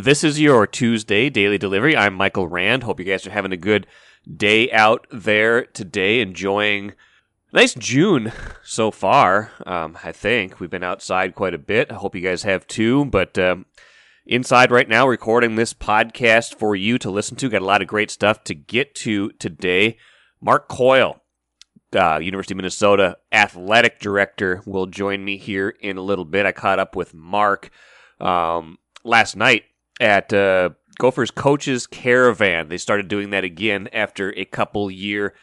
This is your Tuesday daily delivery. I'm Michael Rand. Hope you guys are having a good day out there today, enjoying nice June so far. Um, I think we've been outside quite a bit. I hope you guys have too. But um, inside right now, recording this podcast for you to listen to. Got a lot of great stuff to get to today. Mark Coyle, uh, University of Minnesota athletic director, will join me here in a little bit. I caught up with Mark um, last night at uh, Gophers Coaches Caravan. They started doing that again after a couple year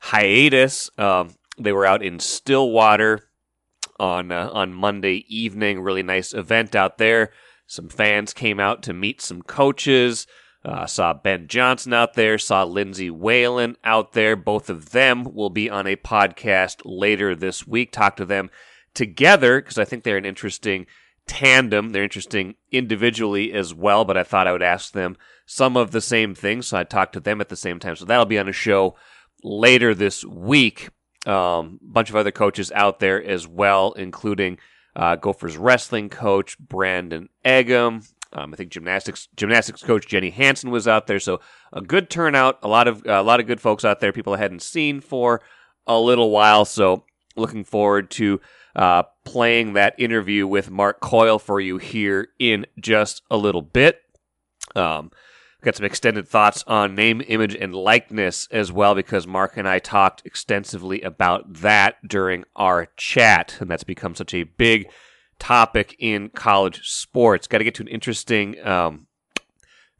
hiatus. Um, they were out in Stillwater on uh, on Monday evening. Really nice event out there. Some fans came out to meet some coaches. Uh, saw Ben Johnson out there, saw Lindsay Whalen out there. Both of them will be on a podcast later this week. Talk to them together because I think they're an interesting tandem. They're interesting individually as well, but I thought I would ask them some of the same things. So I talked to them at the same time. So that'll be on a show later this week. A um, bunch of other coaches out there as well, including uh, Gophers wrestling coach Brandon Eggum, um, I think gymnastics gymnastics coach Jenny Hansen was out there, so a good turnout. A lot of uh, a lot of good folks out there. People I hadn't seen for a little while, so looking forward to uh, playing that interview with Mark Coyle for you here in just a little bit. Um, got some extended thoughts on name, image, and likeness as well because Mark and I talked extensively about that during our chat, and that's become such a big topic in college sports. Got to get to an interesting um,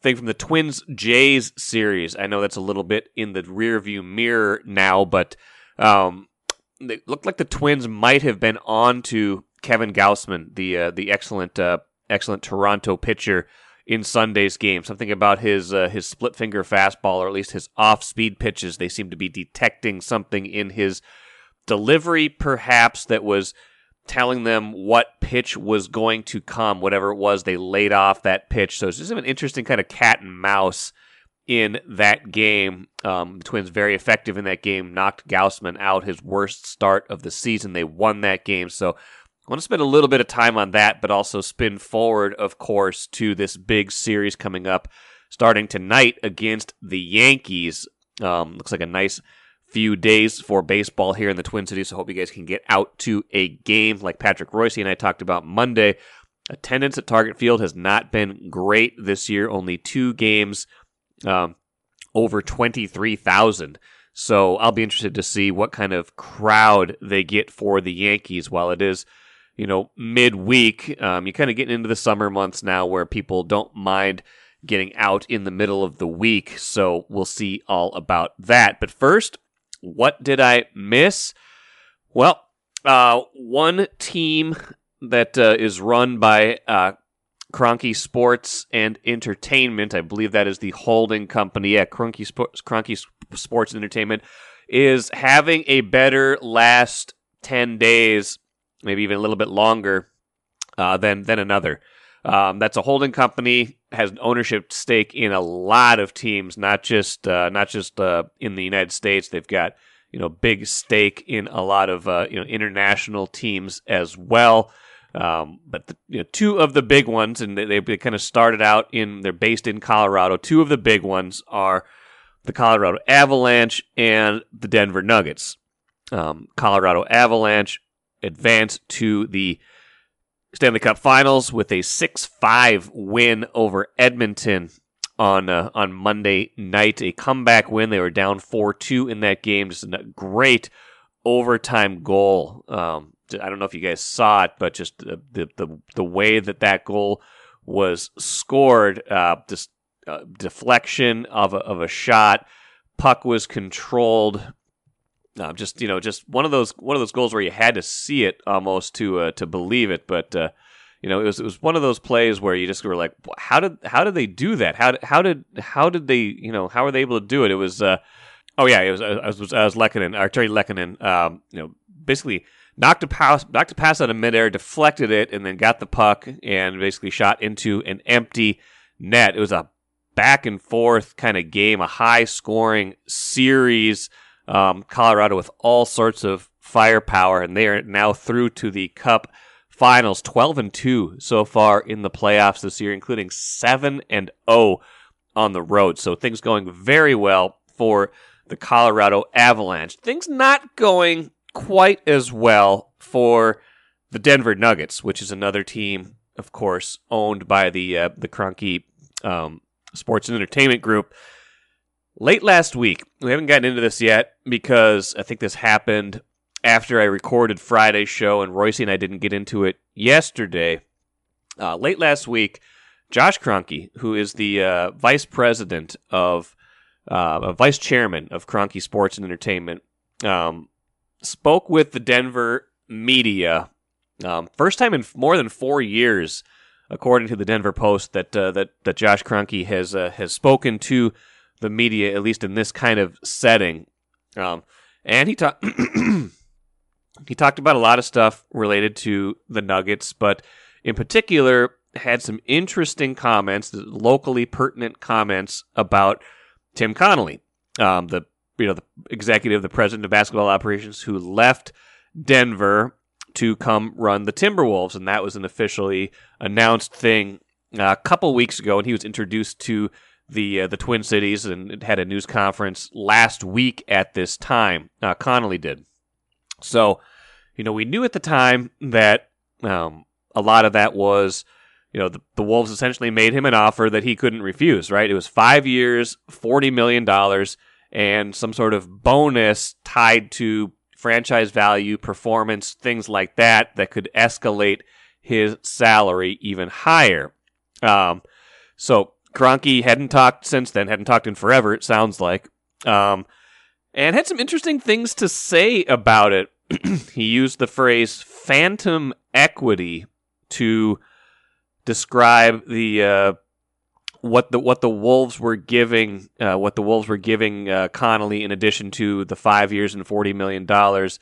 thing from the Twins Jays series. I know that's a little bit in the rearview mirror now, but um, it looked like the Twins might have been on to Kevin Gausman, the uh, the excellent uh, excellent Toronto pitcher in Sunday's game. Something about his uh, his split finger fastball, or at least his off speed pitches. They seem to be detecting something in his delivery, perhaps that was telling them what pitch was going to come, whatever it was, they laid off that pitch. So it's just an interesting kind of cat and mouse in that game. Um, the Twins very effective in that game, knocked Gausman out, his worst start of the season. They won that game. So I want to spend a little bit of time on that, but also spin forward, of course, to this big series coming up starting tonight against the Yankees. Um, looks like a nice few days for baseball here in the Twin Cities. So hope you guys can get out to a game like Patrick Reusse and I talked about Monday. Attendance at Target Field has not been great this year. Only two games um, over 23,000. So I'll be interested to see what kind of crowd they get for the Yankees while it is, you know, midweek. Um, you're kind of getting into the summer months now where people don't mind getting out in the middle of the week. So we'll see all about that. But first, what did I miss? Well, uh, one team that uh, is run by uh, Kroenke Sports and Entertainment, I believe that is the holding company Yeah, Kroenke, Sports, Kroenke Sports and Entertainment, is having a better last 10 days, maybe even a little bit longer uh, than, than another. Um, that's a holding company has an ownership stake in a lot of teams, not just uh, not just uh, in the United States. They've got you know big stake in a lot of uh, you know international teams as well. Um, but the, you know, two of the big ones, and they, they kind of started out in they're based in Colorado. Two of the big ones are the Colorado Avalanche and the Denver Nuggets. Um, Colorado Avalanche advanced to the Stanley Cup Finals with a 6-5 win over Edmonton on uh, on Monday night. A comeback win. They were down 4-2 in that game. Just a great overtime goal. Um, I don't know if you guys saw it, but just the the the, way that that goal was scored, uh, just uh, deflection of a, of a shot, puck was controlled. Uh, just you know, just one of those one of those goals where you had to see it almost to uh, to believe it. But uh, you know, it was it was one of those plays where you just were like, how did how did they do that? How did how did how did they you know how were they able to do it? It was uh, oh yeah, it was I was I was Lehkonen, Artturi Lehkonen, um, you know, basically knocked a pass knocked a pass out of midair, deflected it, and then got the puck and basically shot into an empty net. It was a back and forth kind of game, a high scoring series. Um, Colorado with all sorts of firepower, and they are now through to the Cup finals, 12 and 2 so far in the playoffs this year, including 7 and 0 on the road. So things going very well for the Colorado Avalanche. Things not going quite as well for the Denver Nuggets, which is another team, of course, owned by the uh, the Kroenke um, Sports and Entertainment Group. Late last week, we haven't gotten into this yet because I think this happened after I recorded Friday's show, and Reusse and I didn't get into it yesterday. Uh, late last week, Josh Kroenke, who is the uh, vice president of, uh, vice chairman of Kroenke Sports and Entertainment, um, spoke with the Denver media. Um, first time in more than four years, according to the Denver Post, that uh, that that Josh Kroenke has uh, has spoken to the media, at least in this kind of setting. Um, and he talked he talked about a lot of stuff related to the Nuggets, but in particular had some interesting comments, locally pertinent comments about Tim Connolly, um, the you know the executive, the president of basketball operations, who left Denver to come run the Timberwolves, and that was an officially announced thing uh, a couple weeks ago, and he was introduced to the uh, the Twin Cities and had a news conference last week at this time. Uh, Connolly did. So, you know, we knew at the time that um, a lot of that was, you know, the, the Wolves essentially made him an offer that he couldn't refuse. Right? It was five years, forty million dollars, and some sort of bonus tied to franchise value, performance, things like that that could escalate his salary even higher. Um, so Kroenke hadn't talked since then, hadn't talked in forever, it sounds like. Um, and had some interesting things to say about it. he used the phrase phantom equity to describe the uh, what the what the Wolves were giving uh, what the Wolves were giving uh, Connolly in addition to the five years and forty million dollars.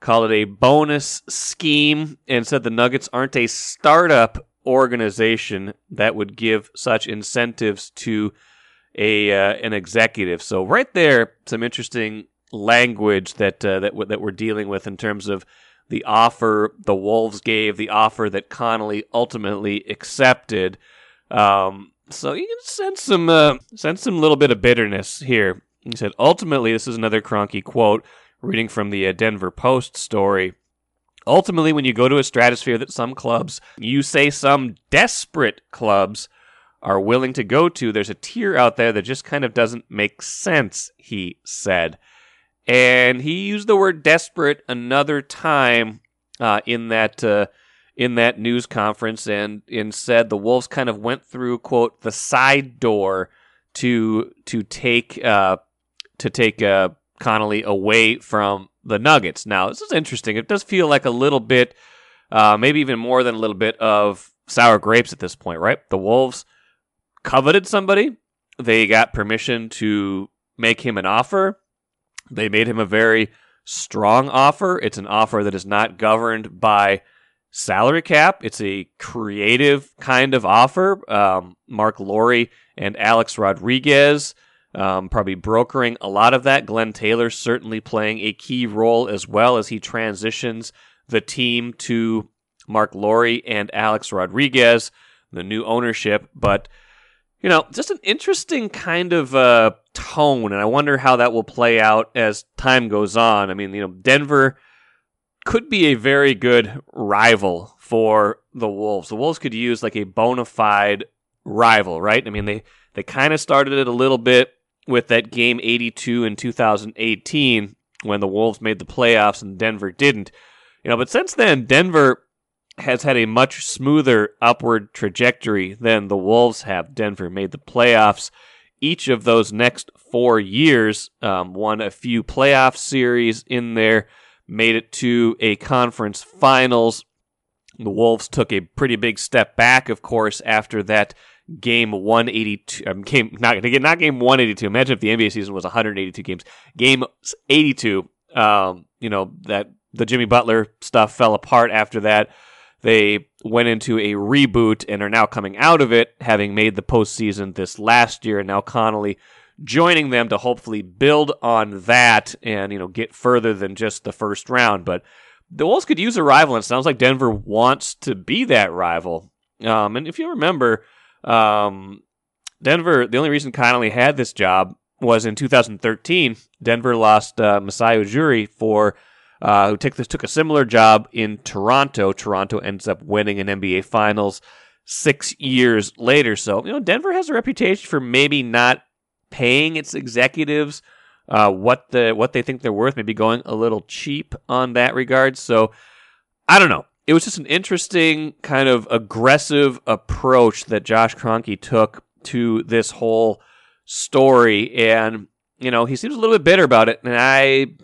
Called it a bonus scheme and said the Nuggets aren't a startup organization that would give such incentives to a uh, an executive. So right there, some interesting language that uh, that w- that we're dealing with in terms of the offer the Wolves gave, the offer that Connolly ultimately accepted. Um, so you can sense some uh, sense some little bit of bitterness here. He said, ultimately, this is another Kroenke quote, reading from the uh, Denver Post story. Ultimately, when you go to a stratosphere that some clubs, you say some desperate clubs, are willing to go to, there's a tier out there that just kind of doesn't make sense, he said. And he used the word desperate another time uh, in that uh, in that news conference, and and said the Wolves kind of went through quote the side door to to take uh, to take uh, Connolly away from the Nuggets. Now, this is interesting. It does feel like a little bit, uh, maybe even more than a little bit of sour grapes at this point, right? The Wolves coveted somebody. They got permission to make him an offer. They made him a very strong offer. It's an offer that is not governed by salary cap. It's a creative kind of offer. Um, Marc Lore and Alex Rodriguez um, probably brokering a lot of that. Glenn Taylor certainly playing a key role as well as he transitions the team to Marc Lore and Alex Rodriguez, the new ownership. But, you know, just an interesting kind of uh, tone. And I wonder how that will play out as time goes on. I mean, you know, Denver could be a very good rival for the Wolves. The Wolves could use like a bona fide rival, right? I mean, they, they kind of started it a little bit with that game 82 in 2018 when the Wolves made the playoffs and Denver didn't. You know, but since then Denver has had a much smoother upward trajectory than the Wolves have. Denver made the playoffs each of those next four years, um, won a few playoff series in there, made it to a conference finals. The Wolves took a pretty big step back, of course, after that game 182 um, game not not game 182 imagine if the nba season was 182 games. Game 82 um, you know that the jimmy butler stuff fell apart after that. They went into a reboot and are now coming out of it having made the postseason this last year and now connolly joining them to hopefully build on that and you know get further than just the first round but the Wolves could use a rival, and it sounds like Denver wants to be that rival. Um, and if you remember, um, Denver, the only reason Connolly had this job was in 2013. Denver lost uh, Masai Ujiri for uh, who took this took a similar job in Toronto. Toronto ends up winning an NBA Finals six years later. So you know, Denver has a reputation for maybe not paying its executives uh, what the what they think they're worth, maybe going a little cheap on that regard. So I don't know. It was just an interesting kind of aggressive approach that Josh Kroenke took to this whole story, and you know he seems a little bit bitter about it. And I, you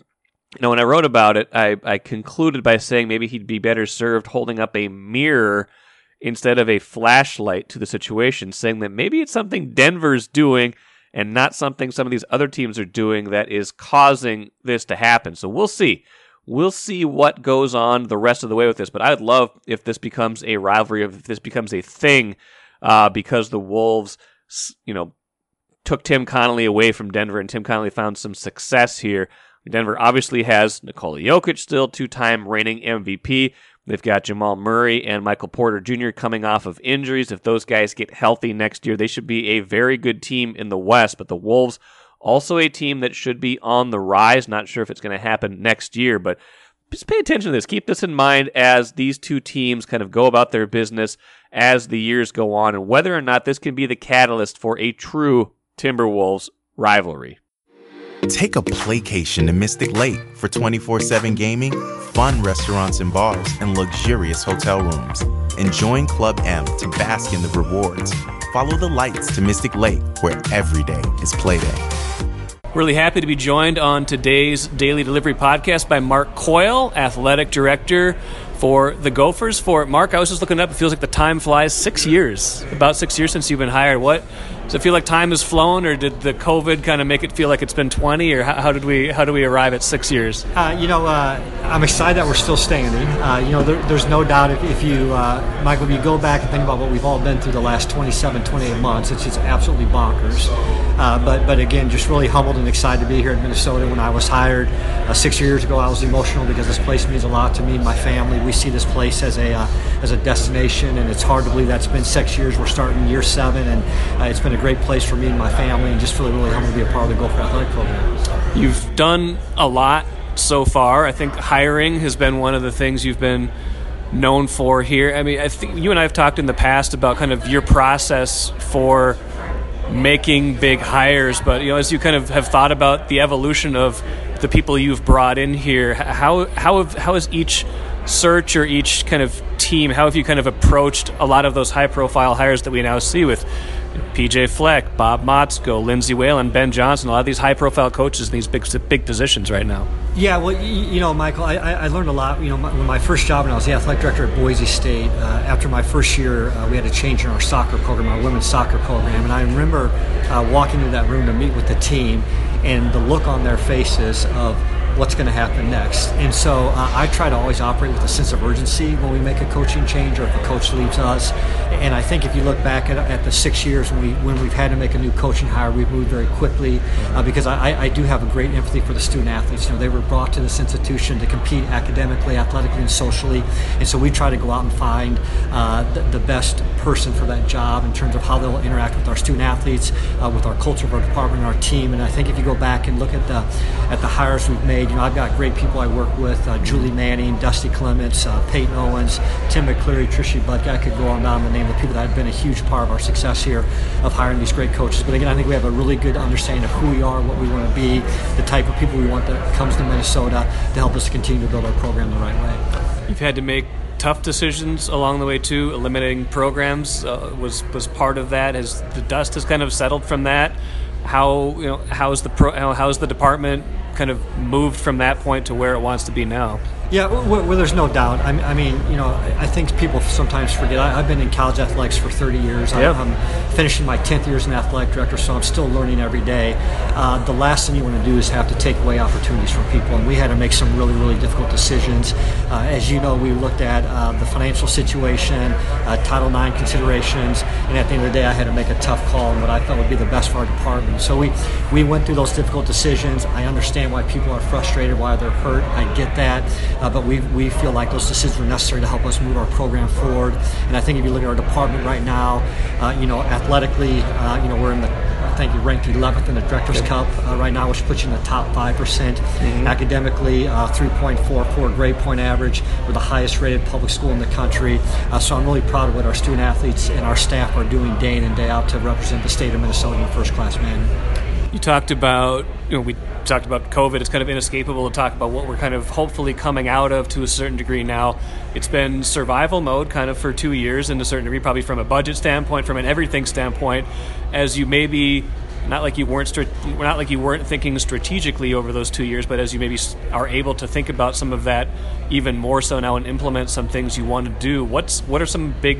know, when I wrote about it, I I concluded by saying maybe he'd be better served holding up a mirror instead of a flashlight to the situation, saying that maybe it's something Denver's doing and not something some of these other teams are doing that is causing this to happen. So we'll see. We'll see what goes on the rest of the way with this. But I would love if this becomes a rivalry, if this becomes a thing, uh, because the Wolves, you know, took Tim Connolly away from Denver, and Tim Connolly found some success here. Denver obviously has Nikola Jokic still two-time reigning MVP. They've got Jamal Murray and Michael Porter Jr. coming off of injuries. If those guys get healthy next year, they should be a very good team in the West. But the Wolves, also a team that should be on the rise. Not sure if it's going to happen next year, but just pay attention to this. Keep this in mind as these two teams kind of go about their business as the years go on, and whether or not this can be the catalyst for a true Timberwolves rivalry. Take a playcation to Mystic Lake for 24 7 gaming, fun restaurants and bars, and luxurious hotel rooms. And join Club M to bask in the rewards. Follow the lights to Mystic Lake, where every day is playday. Really happy to be joined on today's Daily Delivery podcast by Mark Coyle, Athletic Director for the Gophers. For Mark, I was just looking up. It feels like the time flies. Six years, about six years since you've been hired. What does it feel like time has flown, or did the COVID kind of make it feel like it's been 20, or how, how did we how do we arrive at six years? Uh, you know, uh, I'm excited that we're still standing. Uh, you know, there, there's no doubt if, if you, uh, Michael, if you go back and think about what we've all been through the last 27, 28 months, it's just absolutely bonkers. Uh, but but again, just really humbled and excited to be here in Minnesota. When I was hired uh, six years ago, I was emotional because this place means a lot to me and my family. We see this place as a as a destination, and it's hard to believe that's been six years. We're starting year seven, and it's been a great place for me and my family, and just really, really humbled to be a part of the Gopher Athletic Program. You've done a lot so far. I think hiring has been one of the things you've been known for here. I mean, I think you and I have talked in the past about kind of your process for making big hires, but you know, as you kind of have thought about the evolution of the people you've brought in here, how how have, how has each search or each kind of team, how have you kind of approached a lot of those high profile hires that we now see with PJ Fleck, Bob Motzko, Lindsay Whalen, Ben Johnson, a lot of these high profile coaches in these big big positions right now. Yeah, well, you know, Michael, I, I learned a lot. You know, my, when my first job, when I was the athletic director at Boise State, uh, after my first year, uh, we had a change in our soccer program, our women's soccer program. And I remember uh, walking into that room to meet with the team and the look on their faces of, what's going to happen next. And so uh, I try to always operate with a sense of urgency when we make a coaching change or if a coach leaves us. And I think if you look back at, at the six years when, we, when we've had to make a new coaching hire, we've moved very quickly uh, because I, I do have a great empathy for the student athletes. You know, they were brought to this institution to compete academically, athletically, and socially. And so we try to go out and find uh, the, the, best person for that job in terms of how they'll interact with our student athletes, uh, with our culture of our department, and our team. And I think if you go back and look at the at the hires we've made, you know, I've got great people I work with: uh, Julie Manning, Dusty Clements, uh, Peyton Owens, Tim McCleary, Trishy Budke. I could go on down the name of people that have been a huge part of our success here of hiring these great coaches. But again, I think we have a really good understanding of who we are, what we want to be, the type of people we want that comes to Minnesota to help us continue to build our program the right way. You've had to make tough decisions along the way too. Eliminating programs uh, was was part of that. Has the dust has kind of settled from that? How you know how's the pro, how, how's the department kind of moved from that point to where it wants to be now? Yeah, well, well there's no doubt. I, I, mean, you know, I think people sometimes forget. I, have been in college athletics for 30 years. Yep. I'm, I'm, finishing my 10th year as an athletic director, so I'm still learning every day. Uh, the last thing you want to do is have to take away opportunities from people, and we had to make some really, really difficult decisions. Uh, as you know, we looked at uh, the financial situation, uh, Title IX considerations, and at the end of the day, I had to make a tough call on what I thought would be the best for our department. So we, we went through those difficult decisions. I understand why people are frustrated, why they're hurt. I get that. Uh, but we, we feel like those decisions are necessary to help us move our program forward. And I think if you look at our department right now, uh, you know, athletically, uh, you know, we're in the I think you ranked 11th in the Directors Cup uh, right now, which puts you in the top 5%. percent mm-hmm. Academically, uh, 3.44 grade point average. We're the highest rated public school in the country. Uh, so I'm really proud of what our student athletes and our staff are doing day in and day out to represent the state of Minnesota in a first class manner. You talked about, you know, we talked about COVID. It's kind of inescapable to talk about what we're kind of hopefully coming out of to a certain degree now. It's been survival mode kind of for two years in a certain degree, probably from a budget standpoint, from an everything standpoint, as you maybe not like you weren't not like you weren't thinking strategically over those two years, but as you maybe are able to think about some of that even more so now and implement some things you want to do. What's what are some big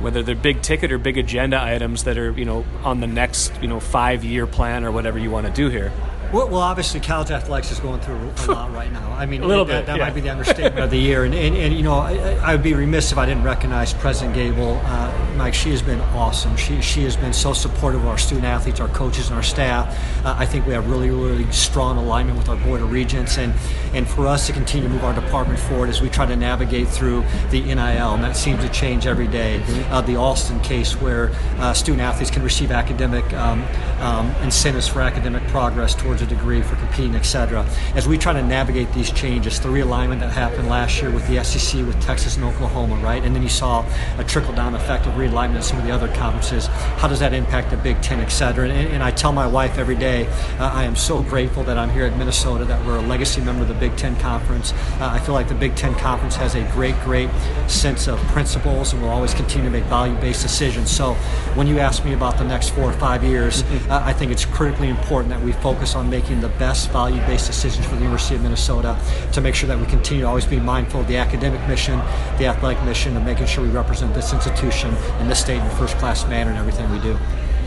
whether they're big ticket or big agenda items that are you know on the next you know five year plan or whatever you want to do here well, obviously, college athletics is going through a lot right now. I mean, a little that, bit. That yeah. might be the understatement of the year. And, and, and you know, I, I, would be remiss if I didn't recognize President Gabel. Uh, Mike, she has been awesome. She, she has been so supportive of our student athletes, our coaches, and our staff. Uh, I think we have really, really strong alignment with our Board of Regents. And, and for us to continue to move our department forward as we try to navigate through the NIL, and that seems to change every day. Mm-hmm. Uh, the Alston case, where uh, student athletes can receive academic um, um, incentives for academic progress towards a degree for competing etc. As we try to navigate these changes, the realignment that happened last year with the SEC, with Texas and Oklahoma, right? And then you saw a trickle down effect of realignment in some of the other conferences. How does that impact the Big Ten, etc.? And, and I tell my wife every day, uh, I am so grateful that I'm here at Minnesota, that we're a legacy member of the Big Ten Conference. Uh, I feel like the Big Ten Conference has a great, great sense of principles and will always continue to make value based decisions. So when you ask me about the next four or five years, uh, I think it's critically important that we focus on making the best value based decisions for the University of Minnesota to make sure that we continue to always be mindful of the academic mission, the athletic mission, and making sure we represent this institution and this state in a first class manner in everything we do.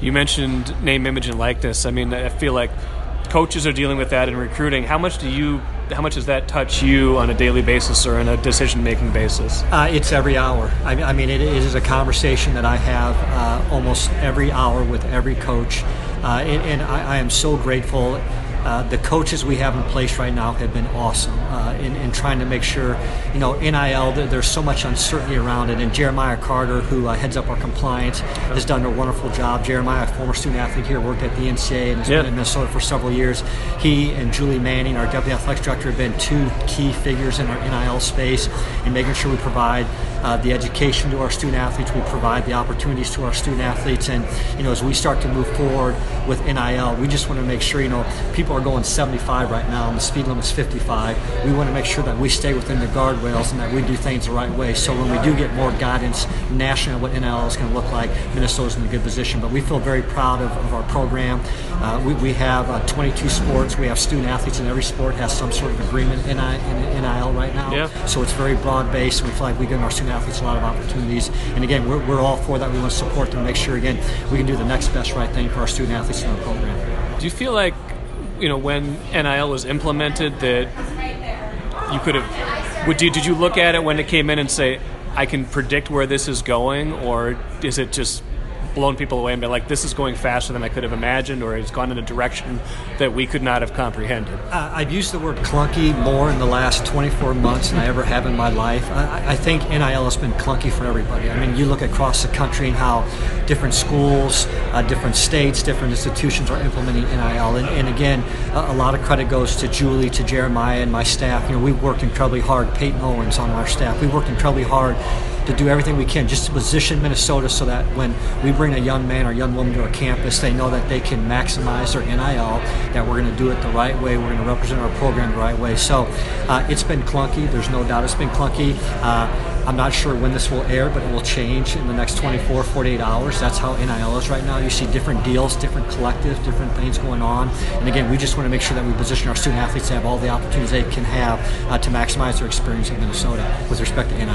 You mentioned name, image, and likeness. I mean, I feel like coaches are dealing with that in recruiting. How much do you how much does that touch you on a daily basis or on a decision making basis? Uh, it's every hour. I, I mean, it, it is a conversation that I have uh, almost every hour with every coach, uh, and, and I, I, am so grateful uh, the coaches we have in place right now have been awesome uh, in, in, trying to make sure, you know, NIL, there's so much uncertainty around it. And Jeremiah Carter, who uh, heads up our compliance, has done a wonderful job. Jeremiah, a former student athlete here, worked at the NCAA and has yep. been in Minnesota for several years. He and Julie Manning, our deputy athletics director, have been two key figures in our NIL space in making sure we provide uh, the education to our student athletes, we provide the opportunities to our student athletes. And, you know, as we start to move forward with NIL, we just want to make sure, you know, people are going 75 right now and the speed limit is 55. We want to make sure that we stay within the guardrails and that we do things the right way. So when we do get more guidance nationally what NIL is going to look like, Minnesota's in a good position. But we feel very proud of, of our program. Uh, we, we, have uh, 22 sports. We have student athletes in every sport has some sort of agreement in, in NIL right now. Yeah. So it's very broad based. We feel like we give our student athletes a lot of opportunities. And again, we're, we're all for that. We want to support them, make sure again we can do the next best right thing for our student athletes in our program. Do you feel like you know when NIL was implemented that you could have would you did you look at it when it came in and say I can predict where this is going or is it just blown people away and been like, this is going faster than I could have imagined, or it's gone in a direction that we could not have comprehended? Uh, I've used the word clunky more in the last 24 months than I ever have in my life. I, I think NIL has been clunky for everybody. I mean, you look across the country and how different schools, uh, different states, different institutions are implementing NIL. And, and again, a, a, lot of credit goes to Julie, to Jeremiah, and my staff. You know, we've worked incredibly hard. Peyton Owens on our staff. We've worked incredibly hard to do everything we can just to position Minnesota so that when we bring a young man or young woman to our campus, they know that they can maximize their NIL, that we're going to do it the right way, we're going to represent our program the right way. So uh, it's been clunky. There's no doubt it's been clunky. Uh, I'm not sure when this will air, but it will change in the next 24, 48 hours. That's how NIL is right now. You see different deals, different collectives, different things going on. And again, we just want to make sure that we position our student athletes to have all the opportunities they can have uh, to maximize their experience in Minnesota with respect to NIL.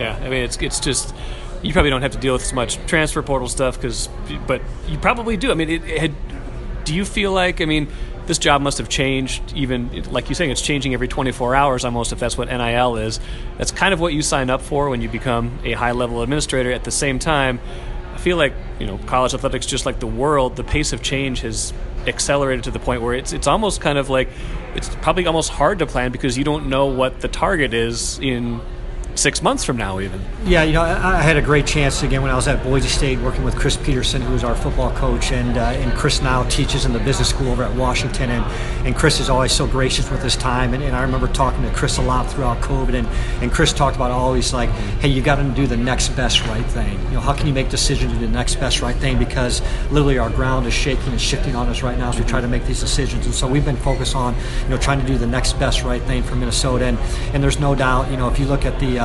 Yeah, I mean, it's it's just you probably don't have to deal with as much transfer portal stuff because, but you probably do. I mean, it, it do you feel like? I mean this job must have changed even like you're saying it's changing every 24 hours almost if that's what nil is. That's kind of what you sign up for when you become a high level administrator. At the same time i feel like you know college athletics just like the world the pace of change has accelerated to the point where it's it's almost kind of like it's probably almost hard to plan because you don't know what the target is in six months from now, even. Yeah, you know, I, I, had a great chance again when I was at Boise State working with Chris Petersen, who's our football coach, and uh, and Chris now teaches in the business school over at Washington, and, and Chris is always so gracious with his time, and, and I remember talking to Chris a lot throughout COVID, and, and Chris talked about always like, hey, you got to do the next best right thing. You know, how can you make decisions to do the next best right thing? Because literally our ground is shaking and shifting on us right now as we try to make these decisions, and so we've been focused on, you know, trying to do the next best right thing for Minnesota, and, and there's no doubt, you know, if you look at the uh,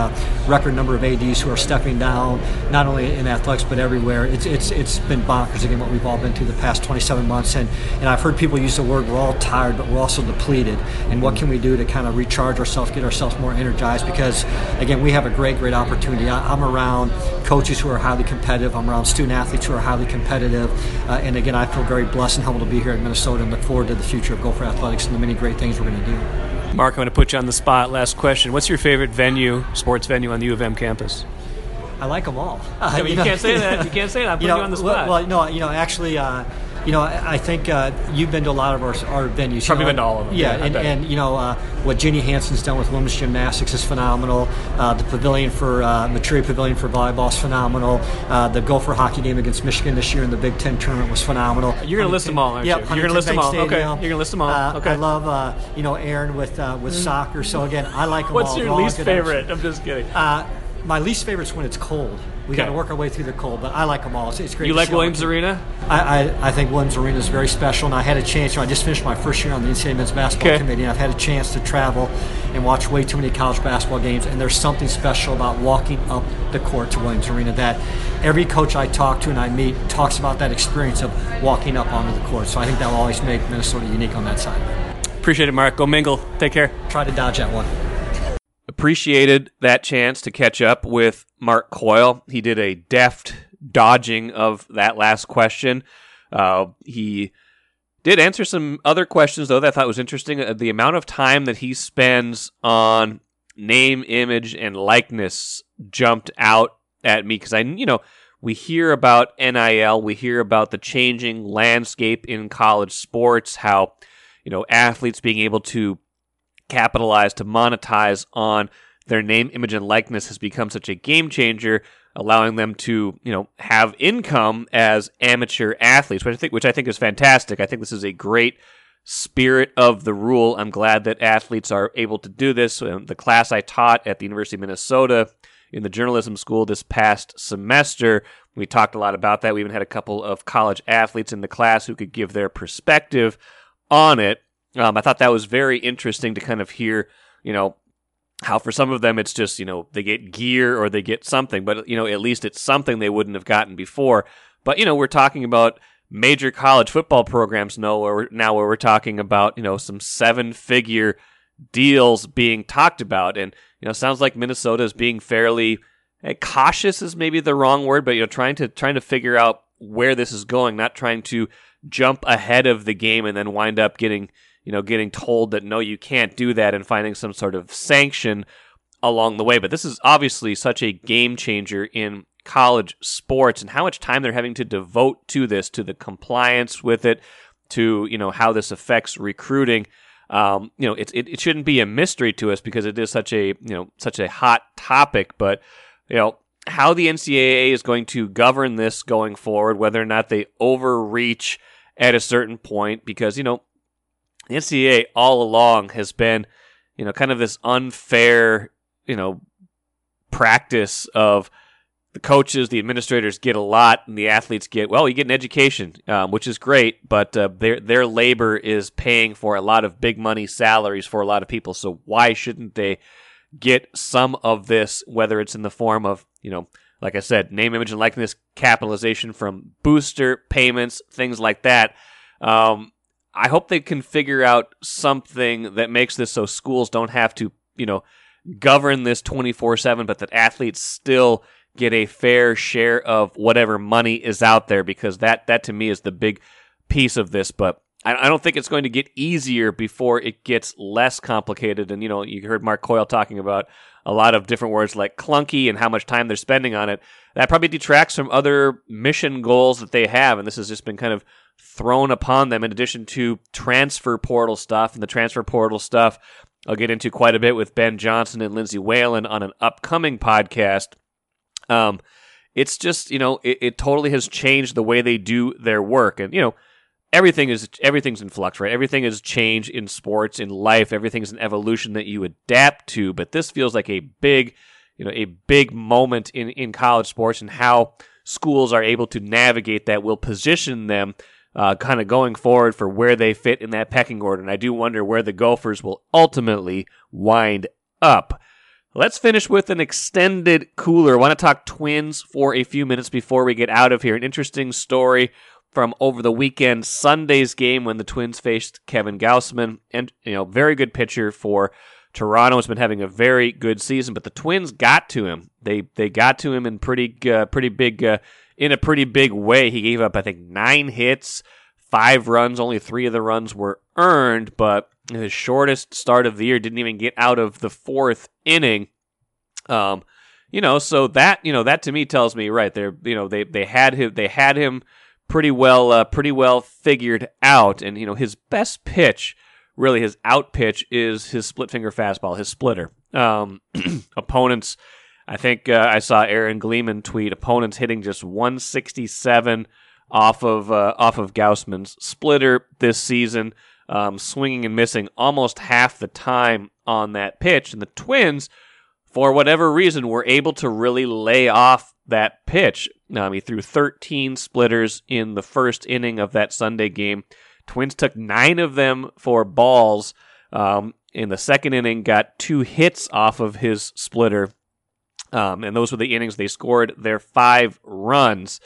record number of ads who are stepping down, not only in athletics but everywhere. It's it's it's been bonkers again what we've all been through the past 27 months, and and I've heard people use the word we're all tired, but we're also depleted. And what can we do to kind of recharge ourselves, get ourselves more energized? Because again, we have a great great opportunity. I, am around coaches who are highly competitive. I'm around student athletes who are highly competitive, uh, and again, I feel very blessed and humbled to be here in Minnesota and look forward to the future of Gopher Athletics and the many great things we're going to do. Mark, I'm going to put you on the spot. Last question. What's your favorite venue, sports venue on the U of M campus? I like them all. Uh, I mean, you, know, can't say that. You can't say that. I'm putting you, know, you on the spot. Well, no, you know, actually, uh, you know, I, I think uh, you've been to a lot of our, our venues. Probably know, been to all of them. Yeah, yeah and, and, you know uh, what Jenny Hansen's done with women's gymnastics is phenomenal. Uh, the pavilion for uh, Pavilion for volleyball is phenomenal. Uh, the Gopher hockey game against Michigan this year in the Big Ten tournament was phenomenal. You're gonna list them all, aren't yep, you? You're gonna list them all. Stadium. Okay. You're gonna list them all. Uh, okay. I love you know Aaron with with mm. soccer. So again, I like them What's all. your least favorite? I'm just kidding my least favorite is when it's cold. We okay. got to work our way through the cold, but I like them all. It's, it's great. You like Williams Arena? I, I, I, think Williams Arena is very special, and I had a chance. You know, I just finished my first year on the NCAA men's basketball okay. committee, and I've had a chance to travel and watch way too many college basketball games. And there's something special about walking up the court to Williams Arena that every coach I talk to and I meet talks about that experience of walking up onto the court. So I think that will always make Minnesota unique on that side. Appreciate it, Mark. Go mingle. Take care. Try to dodge that one appreciated that chance to catch up with Mark Coyle. He did a deft dodging of that last question. Uh, he did answer some other questions though that I thought was interesting. Uh, the amount of time that he spends on name, image, and likeness jumped out at me because I, you know, we hear about NIL, we hear about the changing landscape in college sports, how you know athletes being able to capitalize, to monetize on their name, image, and likeness has become such a game changer, allowing them to, you know, have income as amateur athletes, which I think, which I think is fantastic. I think this is a great spirit of the rule. I'm glad that athletes are able to do this. Um, the class I taught at the University of Minnesota in the journalism school this past semester, we talked a lot about that. We even had a couple of college athletes in the class who could give their perspective on it. Um, I thought that was very interesting to kind of hear, you know, how for some of them it's just, you know, they get gear or they get something, but, you know, at least it's something they wouldn't have gotten before. But, you know, we're talking about major college football programs know where now where we're talking about, you know, some seven figure deals being talked about. And, you know, sounds like Minnesota is being fairly eh, cautious is maybe the wrong word, but, you know, trying to, trying to figure out where this is going, not trying to jump ahead of the game and then wind up getting, you know, getting told that no, you can't do that and finding some sort of sanction along the way. But this is obviously such a game changer in college sports and how much time they're having to devote to this, to the compliance with it, to, you know, how this affects recruiting. Um, you know, it, it, it shouldn't be a mystery to us because it is such a, you know, such a hot topic, but, you know, how the NCAA is going to govern this going forward, whether or not they overreach at a certain point, because, you know, the NCAA all along has been, you know, kind of this unfair, you know, practice of the coaches, the administrators get a lot, and the athletes get well. You get an education, um, which is great, but uh, their their labor is paying for a lot of big money salaries for a lot of people. So why shouldn't they get some of this, whether it's in the form of you know, like I said, name, image, and likeness capitalization from booster payments, things like that. Um, I hope they can figure out something that makes this so schools don't have to, you know, govern this 24/7 but that athletes still get a fair share of whatever money is out there because that that to me is the big piece of this. But I, I don't think it's going to get easier before it gets less complicated. And you know you heard Mark Coyle talking about a lot of different words like clunky and how much time they're spending on it. That probably detracts from other mission goals that they have. And this has just been kind of thrown upon them in addition to transfer portal stuff and the transfer portal stuff I'll get into quite a bit with Ben Johnson and Lindsay Whalen on an upcoming podcast. Um, it's just you know it, it totally has changed the way they do their work, and you know everything is everything's in flux, right? Everything is change in sports, in life. Everything's an evolution that you adapt to. But this feels like a big, you know, a big moment in in college sports and how schools are able to navigate that will position them uh, kind of going forward for where they fit in that pecking order. And I do wonder where the Gophers will ultimately wind up. Let's finish with an extended cooler. I want to talk twins for a few minutes before we get out of here. An interesting story from over the weekend, Sunday's game when the Twins faced Kevin Gausman, and you know, very good pitcher for Toronto. Has been having a very good season, but the Twins got to him. They they got to him in pretty uh, pretty big uh, in a pretty big way. He gave up I think nine hits, five runs. Only three of the runs were earned, but his shortest start of the year didn't even get out of the fourth inning. Um, you know, so that you know that to me tells me right there. You know, they they had him they had him pretty well uh, pretty well figured out. And you know his best pitch, really his out pitch, is his split finger fastball, his splitter. Um, opponents, I think uh, I saw Aaron Gleeman tweet opponents hitting just 167 off of uh, off of Gausman's splitter this season, um, swinging and missing almost half the time on that pitch. And the Twins, for whatever reason, were able to really lay off that pitch. Um, he threw 13 splitters in the first inning of that Sunday game. Twins took nine of them for balls. Um, in the second inning, got two hits off of his splitter. Um, and those were the innings they scored their five runs.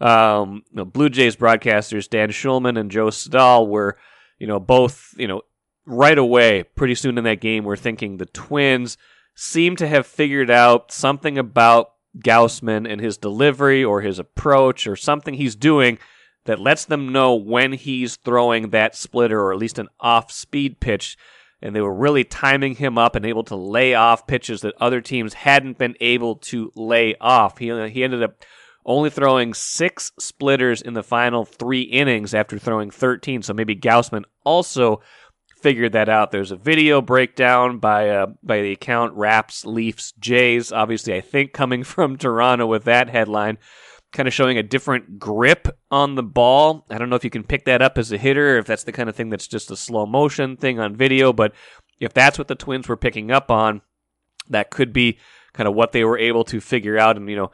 Um, you know, Blue Jays broadcasters Dan Shulman and Joe Siddall were, you know, both, you know, right away, pretty soon in that game, were thinking the Twins seem to have figured out something about Gausman and his delivery or his approach or something he's doing that lets them know when he's throwing that splitter or at least an off speed pitch. And they were really timing him up and able to lay off pitches that other teams hadn't been able to lay off. He, he ended up only throwing six splitters in the final three innings after throwing 13. So maybe Gausman also figured that out. There's a video breakdown by uh, by the account Raps Leafs Jays. Obviously, I think coming from Toronto with that headline, kind of showing a different grip on the ball. I don't know if you can pick that up as a hitter, if that's the kind of thing that's just a slow motion thing on video, but if that's what the Twins were picking up on, that could be kind of what they were able to figure out. And you know,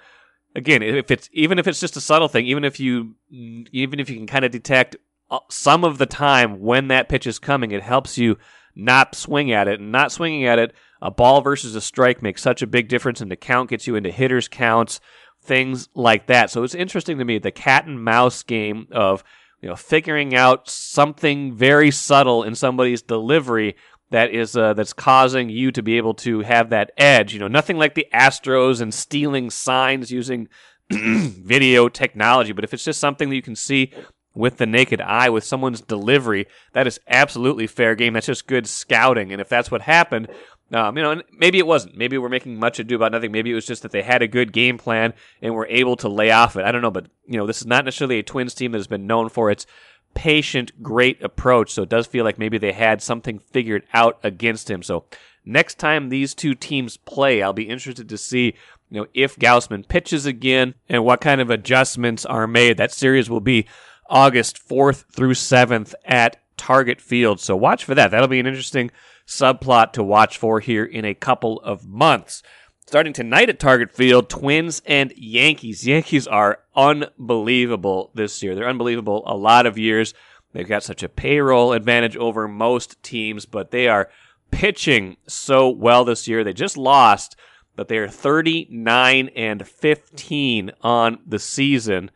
again, if it's even if it's just a subtle thing, even if you even if you can kind of detect uh, some of the time when that pitch is coming, it helps you not swing at it. And not swinging at it, a ball versus a strike makes such a big difference, and the count gets you into hitters' counts, things like that. So it's interesting to me the cat and mouse game of you know figuring out something very subtle in somebody's delivery that is uh, that's causing you to be able to have that edge. You know, nothing like the Astros and stealing signs using video technology, but if it's just something that you can see with the naked eye with someone's delivery, that is absolutely fair game. That's just good scouting. And if that's what happened, um, you know, maybe it wasn't. Maybe we're making much ado about nothing. Maybe it was just that they had a good game plan and were able to lay off it. I don't know, but you know, this is not necessarily a Twins team that has been known for its patient, great approach. So it does feel like maybe they had something figured out against him. So next time these two teams play, I'll be interested to see you know if Gausman pitches again and what kind of adjustments are made. That series will be August 4th through 7th at Target Field. So watch for that. That'll be an interesting subplot to watch for here in a couple of months. Starting tonight at Target Field, Twins and Yankees. Yankees are unbelievable this year. They're unbelievable a lot of years. They've got such a payroll advantage over most teams, but they are pitching so well this year. They just lost, but they are 39 and 15 on the season.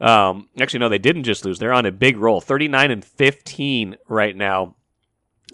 Um, actually, no, they didn't just lose. They're on a big roll, 39 and 15 right now.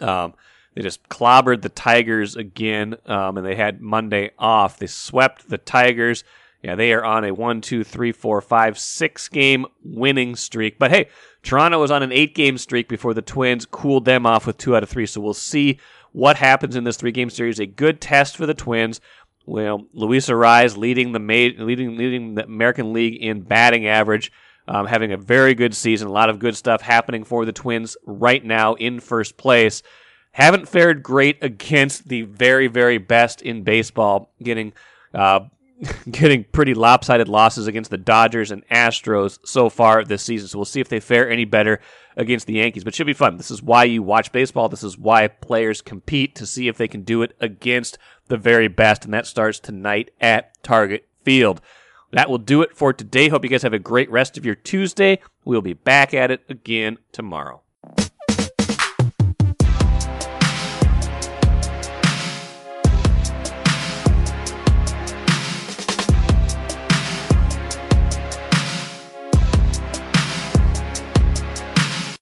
Um, they just clobbered the Tigers again, um, and they had Monday off. They swept the Tigers. Yeah, they are on a one, two, three, four, five, six game winning streak. But hey, Toronto was on an eight game streak before the Twins cooled them off with two out of three. So we'll see what happens in this three game series. A good test for the Twins. Well, Luis Arraez leading the leading leading the American League in batting average. um, having a very good season. A lot of good stuff happening for the Twins right now in first place. Haven't fared great against the very, very best in baseball, getting uh, getting pretty lopsided losses against the Dodgers and Astros so far this season. So we'll see if they fare any better against the Yankees. But should be fun. This is why you watch baseball. This is why players compete to see if they can do it against the very best. And that starts tonight at Target Field. That will do it for today. Hope you guys have a great rest of your Tuesday. We'll be back at it again tomorrow.